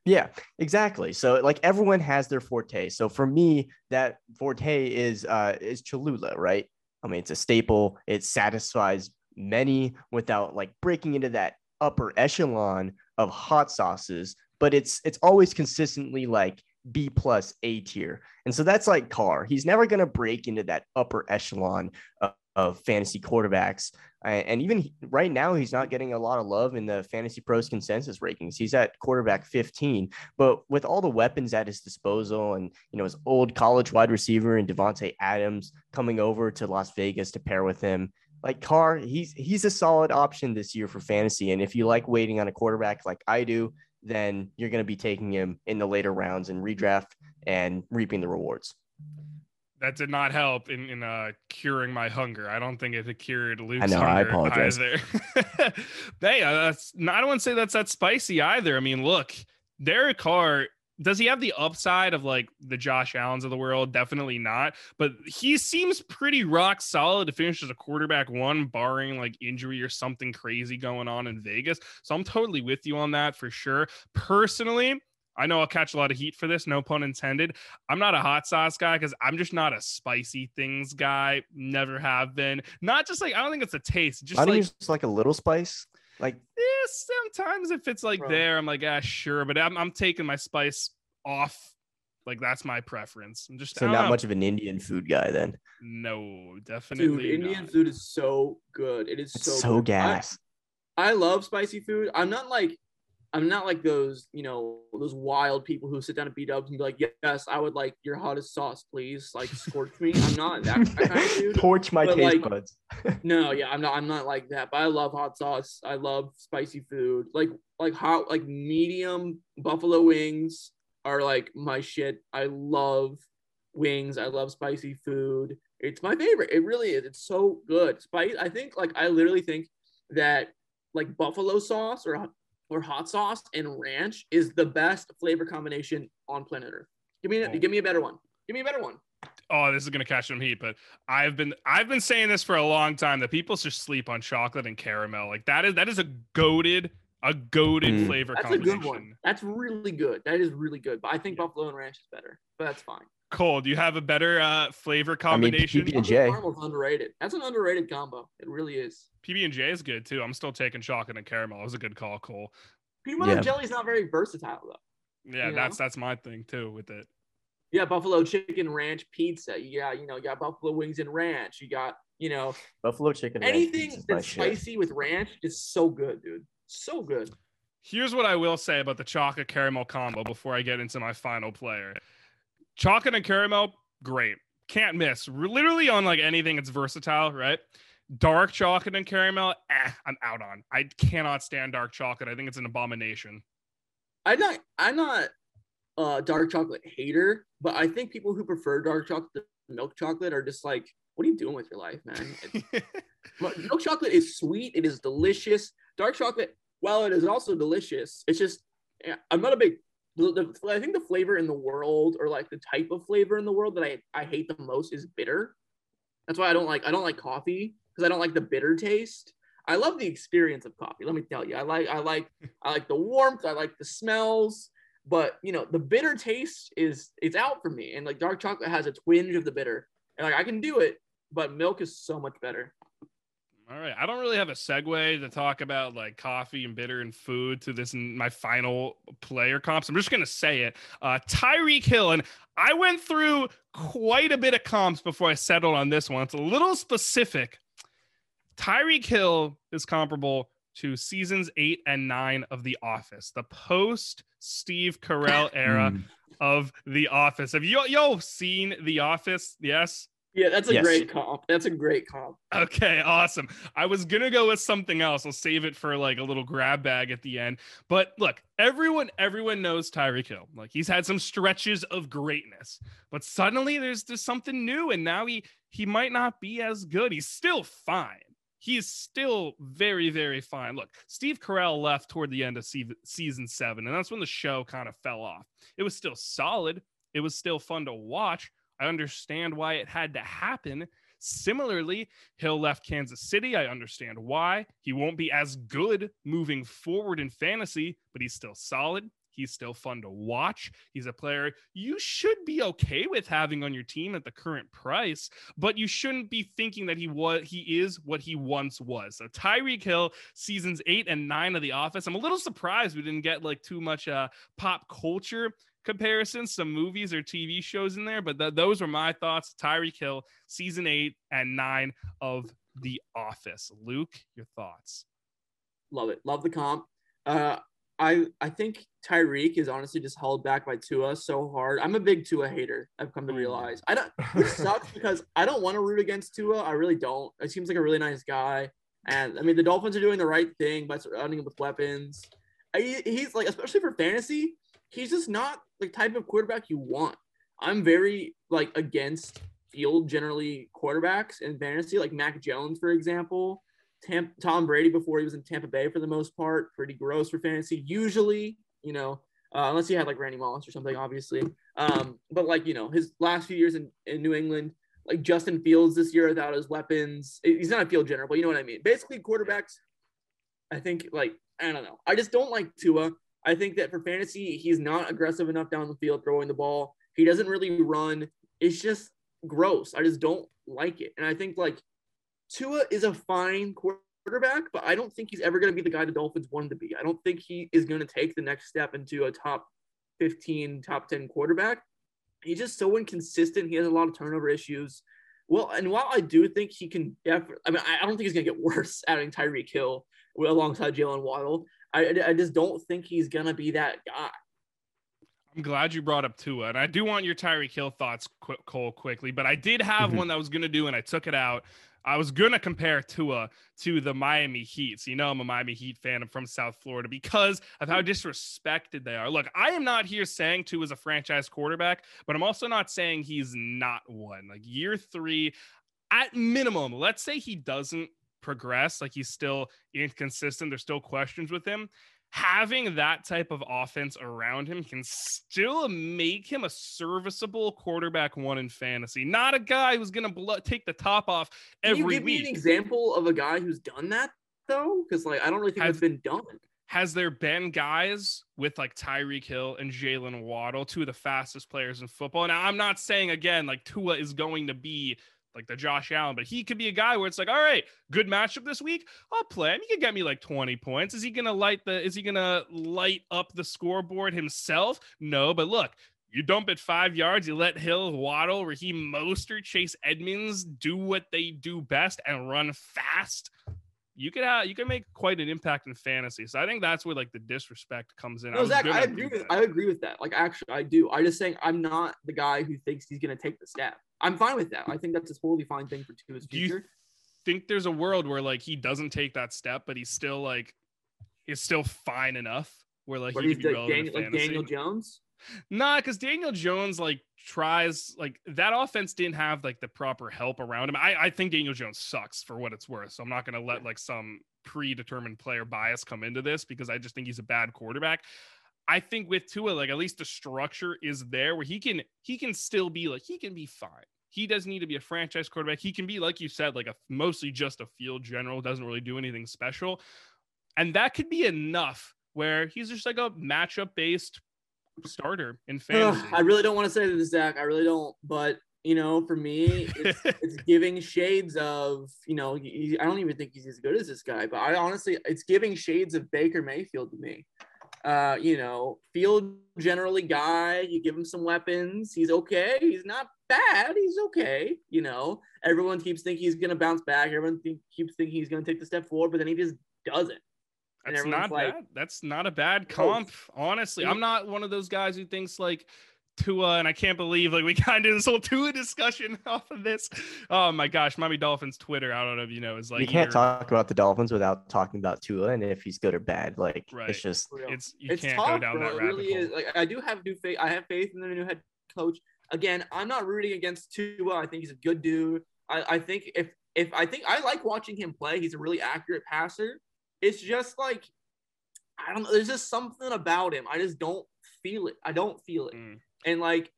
Yeah, exactly. So like everyone has their forte. So for me, that forte is uh is Cholula, right? I mean, it's a staple. It satisfies many without like breaking into that upper echelon of hot sauces, but it's it's always consistently like B plus A tier. And so that's like Carr. He's never gonna break into that upper echelon of, of fantasy quarterbacks. And even right now, he's not getting a lot of love in the Fantasy Pros consensus rankings. He's at quarterback 15, but with all the weapons at his disposal, and you know his old college wide receiver and Davante Adams coming over to Las Vegas to pair with him, like Carr, he's he's a solid option this year for fantasy. And if you like waiting on a quarterback like I do, then you're going to be taking him in the later rounds and redraft and reaping the rewards. That did not help in, in uh, curing my hunger. I don't think it had cured Luke's I know, I hunger apologize. either. [laughs] hey, uh, that's, I don't want to say that's that spicy either. I mean, look, Derek Carr does he have the upside of like the Josh Allens of the world? Definitely not. But he seems pretty rock solid to finish as a quarterback one, barring like injury or something crazy going on in Vegas. So I'm totally with you on that for sure. Personally, I know I'll catch a lot of heat for this, no pun intended. I'm not a hot sauce guy because I'm just not a spicy things guy. Never have been. Not just like I don't think it's a taste. Just don't like just like a little spice? Like yeah, sometimes if it's like Bro. there, I'm like, ah, sure. But I'm, I'm taking my spice off. Like that's my preference. I'm just so don't know. much of an Indian food guy then. No, definitely. Dude, definitely. Indian not. food is so good. It is It's so so, good. I- gas. I love spicy food. I'm not like I'm not like those, you know, those wild people who sit down at B Dubs and be like, yes, I would like your hottest sauce, please. Like scorch me. I'm not that, [laughs] kind of dude. Torch my but, taste like, buds. [laughs] No, yeah, I'm not I'm not like that. But I love hot sauce. I love spicy food. Like like hot like medium buffalo wings are like my shit. I love wings. I love spicy food. It's my favorite. It really is. It's so good. Spice. I think like I literally think that like buffalo sauce or or hot sauce and ranch is the best flavor combination on planet Earth. Give me a, Oh. give me a better one. Give me a better one. Oh, this is gonna catch some heat, but I've been I've been saying this for a long time that people just sleep on chocolate and caramel. Like that is that is a goaded a goaded Mm. flavor That's a combination. good one. That's really good. That is really good. But I think Yeah. buffalo and ranch is better. But that's fine. Cole, do you have a better uh, flavor I mean, combination? PB and Buffalo J. caramel's underrated. That's an underrated combo. It really is. PB and J is good too. I'm still taking chocolate and caramel. It was a good call, Cole. Peanut butter Yeah. jelly is not very versatile though. Yeah, that's know? that's my thing too with it. Yeah, buffalo chicken ranch pizza. You got, you know, you got buffalo wings and ranch. You got, you know, Buffalo chicken. anything pizza's my that's shit. spicy with ranch is so good, dude. So good. Here's what I will say about the chocolate caramel combo before I get into my final player. Chocolate and caramel, great. Can't miss. Literally on like anything, it's versatile, right? Dark chocolate and caramel, eh, I'm out on. I cannot stand dark chocolate. I think it's an abomination. I'm not I'm not a dark chocolate hater, but I think people who prefer dark chocolate to milk chocolate are just like, what are you doing with your life, man? [laughs] Milk chocolate is sweet. It is delicious. Dark chocolate, while it is also delicious, it's just I'm not a big. The, the, I think the flavor in the world, or like the type of flavor in the world that I, I hate the most, is bitter. That's why I don't like I don't like coffee because I don't like the bitter taste. I love the experience of coffee. Let me tell you, I like I like [laughs] I like the warmth. I like the smells. But you know, the bitter taste is it's out for me. And like dark chocolate has a twinge of the bitter, and like I can do it, but milk is so much better. All right. I don't really have a segue to talk about like coffee and bitter and food to this my final player comps. I'm just gonna say it. Uh Tyreek Hill. And I went through quite a bit of comps before I settled on this one. It's a little specific. Tyreek Hill is comparable to seasons eight and nine of The Office, the post Steve Carell [laughs] era Mm. of The Office. Have you yo seen The Office? Yes. Yeah, that's a Yes. great comp. That's a great comp. Okay, awesome. I was gonna go with something else. I'll save it for like a little grab bag at the end. But look, everyone, everyone knows Tyreek Hill. Like he's had some stretches of greatness, but suddenly there's just something new, and now he he might not be as good. He's still fine. He's still very, very fine. Look, Steve Carell left toward the end of season seven, and that's when the show kind of fell off. It was still solid. It was still fun to watch. I understand why it had to happen. Similarly, Hill left Kansas City. I understand why. He won't be as good moving forward in fantasy, but he's still solid. He's still fun to watch. He's a player you should be okay with having on your team at the current price, but you shouldn't be thinking that he was he is what he once was. So Tyreek Hill, seasons eight and nine of The Office. I'm a little surprised we didn't get like too much uh, pop culture comparisons, some movies or TV shows in there, but th- those were my thoughts. Tyreek Hill, season eight and nine of The Office. Luke, your thoughts? Love it. Love the comp. Uh, I I think Tyreek is honestly just held back by Tua so hard. I'm a big Tua hater. I've come to realize. I don't. Which sucks because I don't want to root against Tua. I really don't. It seems like a really nice guy, and I mean the Dolphins are doing the right thing by surrounding him with weapons. I, he's like, especially for fantasy, he's just not the type of quarterback you want. I'm very like against field generally quarterbacks in fantasy, like Mac Jones, for example. Tam- Tom Brady before he was in Tampa Bay for the most part, pretty gross for fantasy. Usually, you know, uh, unless he had like Randy Moss or something, obviously. Um, but like you know, his last few years in, in New England, like Justin Fields this year without his weapons, he's not a field general, but you know what I mean. Basically, quarterbacks. I think like I don't know. I just don't like Tua. I think that for fantasy, he's not aggressive enough down the field throwing the ball. He doesn't really run. It's just gross. I just don't like it. And I think like Tua is a fine quarterback, but I don't think he's ever going to be the guy the Dolphins wanted to be. I don't think he is going to take the next step into a top 15, top 10 quarterback. He's just so inconsistent. He has a lot of turnover issues. Well, and while I do think he can, I mean, I don't think he's going to get [laughs] worse adding Tyreek Hill alongside Jaylen Waddle. I, I just don't think he's going to be that guy. I'm glad you brought up Tua, and I do want your Tyreek Hill thoughts, Cole, quickly. But I did have mm-hmm. one that I was going to do, and I took it out. I was gonna compare Tua to the Miami Heat. So you know I'm a Miami Heat fan. I'm from South Florida because of how disrespected they are. Look, I am not here saying Tua is a franchise quarterback, but I'm also not saying he's not one. Like year three, at minimum, let's say he doesn't progress, like he's still inconsistent. There's still questions with him having that type of offense around him can still make him a serviceable quarterback one in fantasy. Not a guy who's going to take the top off every can you give week. me an example of a guy who's done that though? Because like I don't really think has, it's been done. Has there been guys with like Tyreek Hill and Jaylen Waddle, two of the fastest players in football? Now I'm not saying again like Tua is going to be like the Josh Allen, but he could be a guy where it's like, all right, good matchup this week. I'll play him. He could get me like 20 points. Is he gonna light the is he gonna light up the scoreboard himself? No, but look, you dump it five yards, you let Hill, Waddle, Raheem Mostert, Chase Edmonds do what they do best and run fast. You could have you can make quite an impact in fantasy. So I think that's where like the disrespect comes in. No, Zach, I agree with I agree with that. Like actually I do. I just saying I'm not the guy who thinks he's gonna take the step. I'm fine with that. I think that's a totally fine thing for Tua's future. Do you think there's a world where like he doesn't take that step, but he's still like is still fine enough where like he he's like Daniel, like Daniel Jones? Nah, because Daniel Jones like tries like that offense didn't have like the proper help around him. I, I think Daniel Jones sucks for what it's worth. So I'm not gonna let like some predetermined player bias come into this because I just think he's a bad quarterback. I think with Tua, like at least the structure is there where he can he can still be like he can be fine. He doesn't need to be a franchise quarterback. He can be, like you said, like a mostly just a field general, doesn't really do anything special. And that could be enough where he's just like a matchup based starter in fantasy. I really don't want to say this, Zach. I really don't. But you know, for me, it's, [laughs] it's giving shades of, you know, he, I don't even think he's as good as this guy, but I honestly, it's giving shades of Baker Mayfield to me. Uh, you know, field generally guy. You give him some weapons. He's okay. He's not bad. He's okay. You know, everyone keeps thinking he's gonna bounce back. Everyone think, keeps thinking he's gonna take the step forward, but then he just doesn't. That's not like, bad. That's not a bad comp. Honestly, I'm not one of those guys who thinks like Tua, and I can't believe like we [laughs] kind of this whole Tua discussion [laughs] off of this. Oh my gosh, Miami Dolphins Twitter. I don't know if you know is like you can't either... talk about the Dolphins without talking about Tua and if he's good or bad. Like right. it's just it's you it's can't tough, go down bro. that rabbit it really hole. Is. Like I do have new faith. I have faith in the new head coach. Again, I'm not rooting against Tua. I think he's a good dude. I, I think if if I think I like watching him play. He's a really accurate passer. It's just like I don't know. There's just something about him. I just don't feel it. I don't feel it. Mm. And like,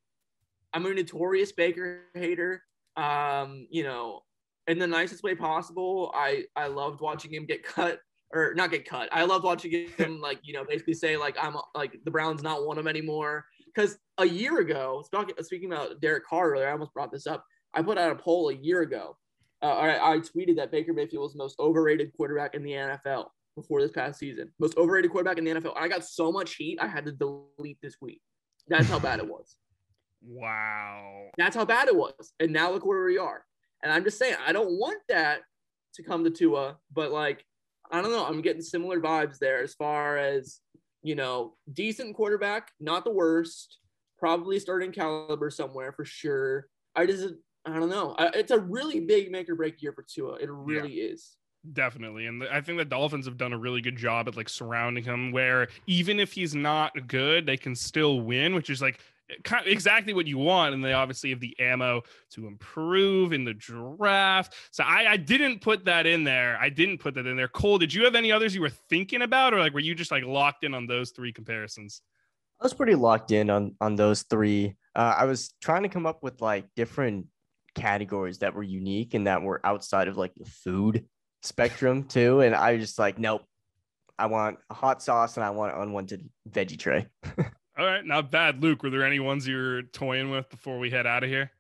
I'm a notorious Baker hater. Um, you know, in the nicest way possible. I I loved watching him get cut or not get cut. I loved watching [laughs] him like you know basically say like I'm like the Browns not want him anymore. Because a year ago, speaking about Derek Carr earlier, I almost brought this up. I put out a poll a year ago. Uh, I, I tweeted that Baker Mayfield was the most overrated quarterback in the NFL before this past season. Most overrated quarterback in the NFL. I got so much heat, I had to delete this tweet. That's how bad it was. [laughs] Wow. That's how bad it was. And now look where we are. And I'm just saying, I don't want that to come to Tua, but like, I don't know. I'm getting similar vibes there as far as, you know, decent quarterback, not the worst, probably starting caliber somewhere for sure. I just, I don't know. It's a really big make or break year for Tua. It really yeah. is. Definitely. And I think the Dolphins have done a really good job at like surrounding him where even if he's not good, they can still win, which is like kind of exactly what you want, and they obviously have the ammo to improve in the draft. So I, I didn't put that in there. I didn't put that in there. Cole, did you have any others you were thinking about, or like were you just like locked in on those three comparisons? I was pretty locked in on on those three. Uh, I was trying to come up with like different categories that were unique and that were outside of like the food spectrum too. And I was just like, nope, I want a hot sauce and I want an unwanted veggie tray. [laughs] All right, not bad. Luke, were there any ones you were toying with before we head out of here?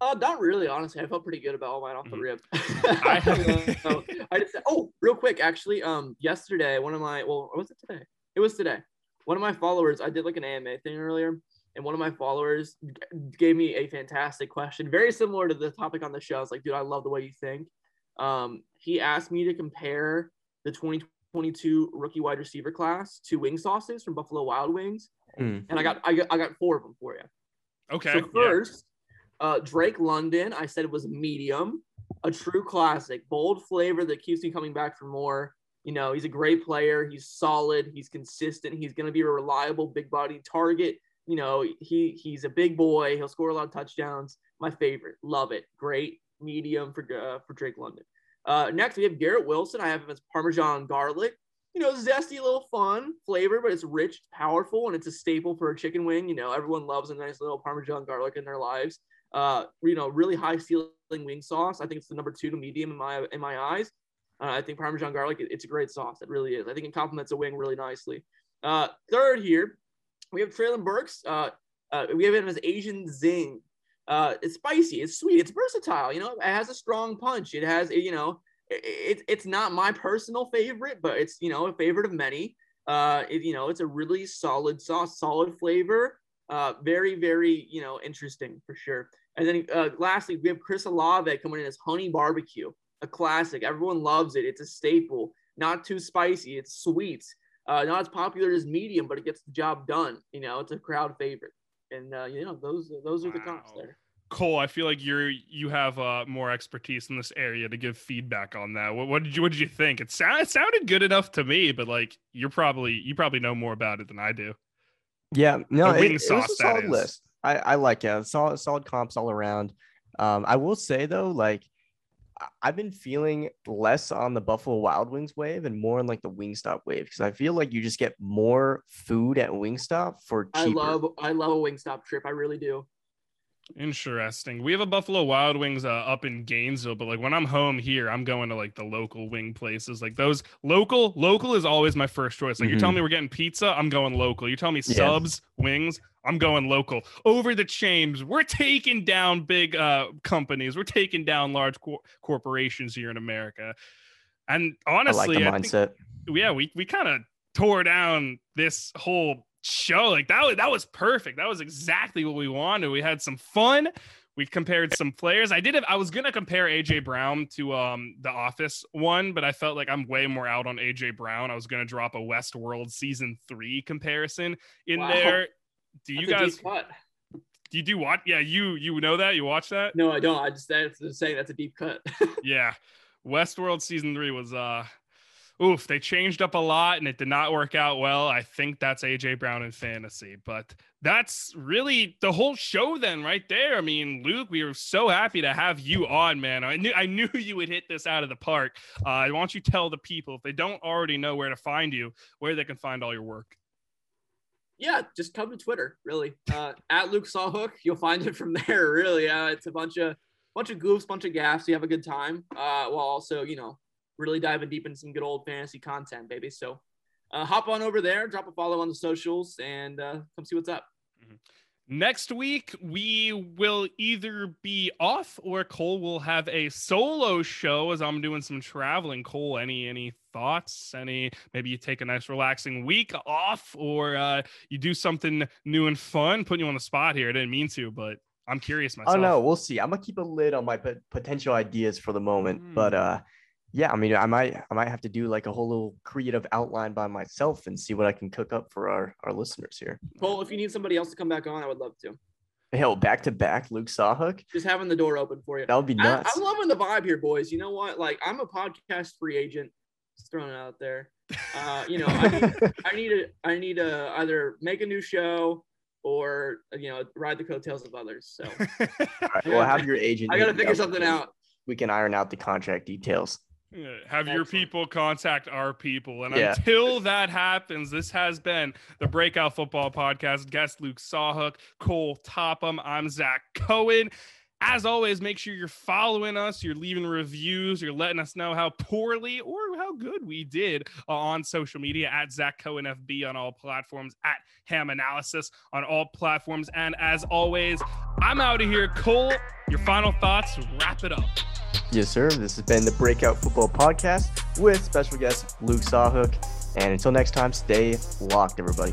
Uh, not really, honestly. I felt pretty good about all mine off the Mhm. rip. [laughs] I- [laughs] I just oh, real quick, actually, um, yesterday, one of my well, was it today? It was today. One of my followers, I did like an AMA thing earlier, and one of my followers g- gave me a fantastic question, very similar to the topic on the show. I was like, dude, I love the way you think. Um, he asked me to compare the 2022 rookie wide receiver class to wing sauces from Buffalo Wild Wings, Hmm. and I got I got I got four of them for you. Okay. So yeah. first, uh, Drake London, I said it was medium, a true classic, bold flavor that keeps me coming back for more. You know, he's a great player. He's solid. He's consistent. He's going to be a reliable, big body target. You know, he he's a big boy. He'll score a lot of touchdowns. My favorite. Love it. Great medium for uh, for Drake London. Uh, next, we have Garrett Wilson. I have him as Parmesan garlic. You know, zesty little fun flavor, but it's rich, it's powerful, and it's a staple for a chicken wing. You know, everyone loves a nice little Parmesan garlic in their lives. Uh, you know, really high ceiling wing sauce. I think it's the number two to medium in my in my eyes. Uh, I think Parmesan garlic, it- it's a great sauce. It really is. I think it complements a wing really nicely. Uh, third here, we have Treylon Burks. Uh, uh, we have him as Asian Zing. Uh, it's spicy. It's sweet. It's versatile. You know, it has a strong punch. It has, you know, it, it, it's not my personal favorite, but it's, you know, a favorite of many. Uh, it, you know, it's a really solid sauce, solid flavor. Uh, very, very, you know, interesting for sure. And then uh, lastly, we have Chris Olave coming in as honey barbecue, a classic. Everyone loves it. It's a staple. Not too spicy. It's sweet. Uh, not as popular as medium, but it gets the job done. You know, it's a crowd favorite. And uh, you know, those those are the comps there. Cole, I feel like you're you have uh, more expertise in this area to give feedback on that. What, what did you What did you think? It, sound, it sounded good enough to me, but like you're probably you probably know more about it than I do. Yeah, no, The it, wing it was a solid is. list. I, I like it. Solid, solid comps all around. Um, I will say though, like I- I've been feeling less on the Buffalo Wild Wings wave and more on like the Wingstop wave because I feel like you just get more food at Wingstop for cheaper. I love I love a Wingstop trip. I really do. Interesting. We have a Buffalo Wild Wings uh, up in Gainesville, but like when I'm home here, I'm going to like the local wing places. Like those local, local is always my first choice. Like you're telling me we're getting pizza, I'm going local. You're telling me Yeah. subs, wings, I'm going local. Over the chains, we're taking down big uh, companies. We're taking down large cor- corporations here in America. And I like honestly, the I think- mindset. yeah, we we kind of tore down this whole show. Like that was that was perfect. That was exactly what we wanted. We had some fun. We compared some players. I did have, I was gonna compare AJ Brown to um the Office one, but I felt like I'm way more out on AJ Brown. I was gonna drop a Westworld season three comparison in Wow. there. Do you That's guys do you do what? Yeah, you you know that? You watch that? No, I don't. I just that's just saying that's a deep cut. [laughs] yeah westworld season three was uh oof they changed up a lot and it did not work out well i think that's aj brown in fantasy but that's really the whole show then right there i mean luke we were so happy to have you on man i knew i knew [laughs] you would hit this out of the park uh, i want you tell the people if they don't already know where to find you where they can find all your work yeah, just come to Twitter, really. Uh, at Luke Sawhook, you'll find it from [laughs] there. Really, uh, it's a bunch of bunch of goofs, bunch of gaffs. You have a good time, uh, while also you know really diving deep into some good old fantasy content, baby. So uh, hop on over there, drop a follow on the socials, and uh, come see what's up. Next week, we will either be off or Cole will have a solo show as I'm doing some traveling. Cole, any any thoughts? Any maybe you take a nice relaxing week off or uh, you do something new and fun? Putting you on the spot here. I didn't mean to, but I'm curious myself. Oh no, we'll see. I'm gonna keep a lid on my pot- potential ideas for the moment, but Mm. uh, yeah, I mean, I might, I might have to do like a whole little creative outline by myself and see what I can cook up for our our listeners here. Well, if you need somebody else to come back on, I would love to. Hell, back to back, Luke Sawhook. Just having the door open for you. That would be I, nuts. I'm loving the vibe here, boys. You know what? Like, I'm a podcast free agent. Just throwing it out there. Uh, you know, I need, [laughs] I need to, I need to either make a new show or you know ride the coattails of others. So [laughs] right, well, have your agent. I got to figure something out. We can iron out the contract details. Have your people contact our people. And Yeah. until that happens, this has been the Breakout Football Podcast. Guest Luke Sawhook, Cole Topham. I'm Zach Cohen. As always, make sure you're following us, you're leaving reviews, you're letting us know how poorly or how good we did uh, on social media at Zach Cohen FB on all platforms, at Ham Analysis on all platforms. And as always, I'm out of here. Cole, your final thoughts, wrap it up. Yes, sir. This has been the Breakout Football Podcast with special guest Luke Sawhook. And until next time, stay locked, everybody.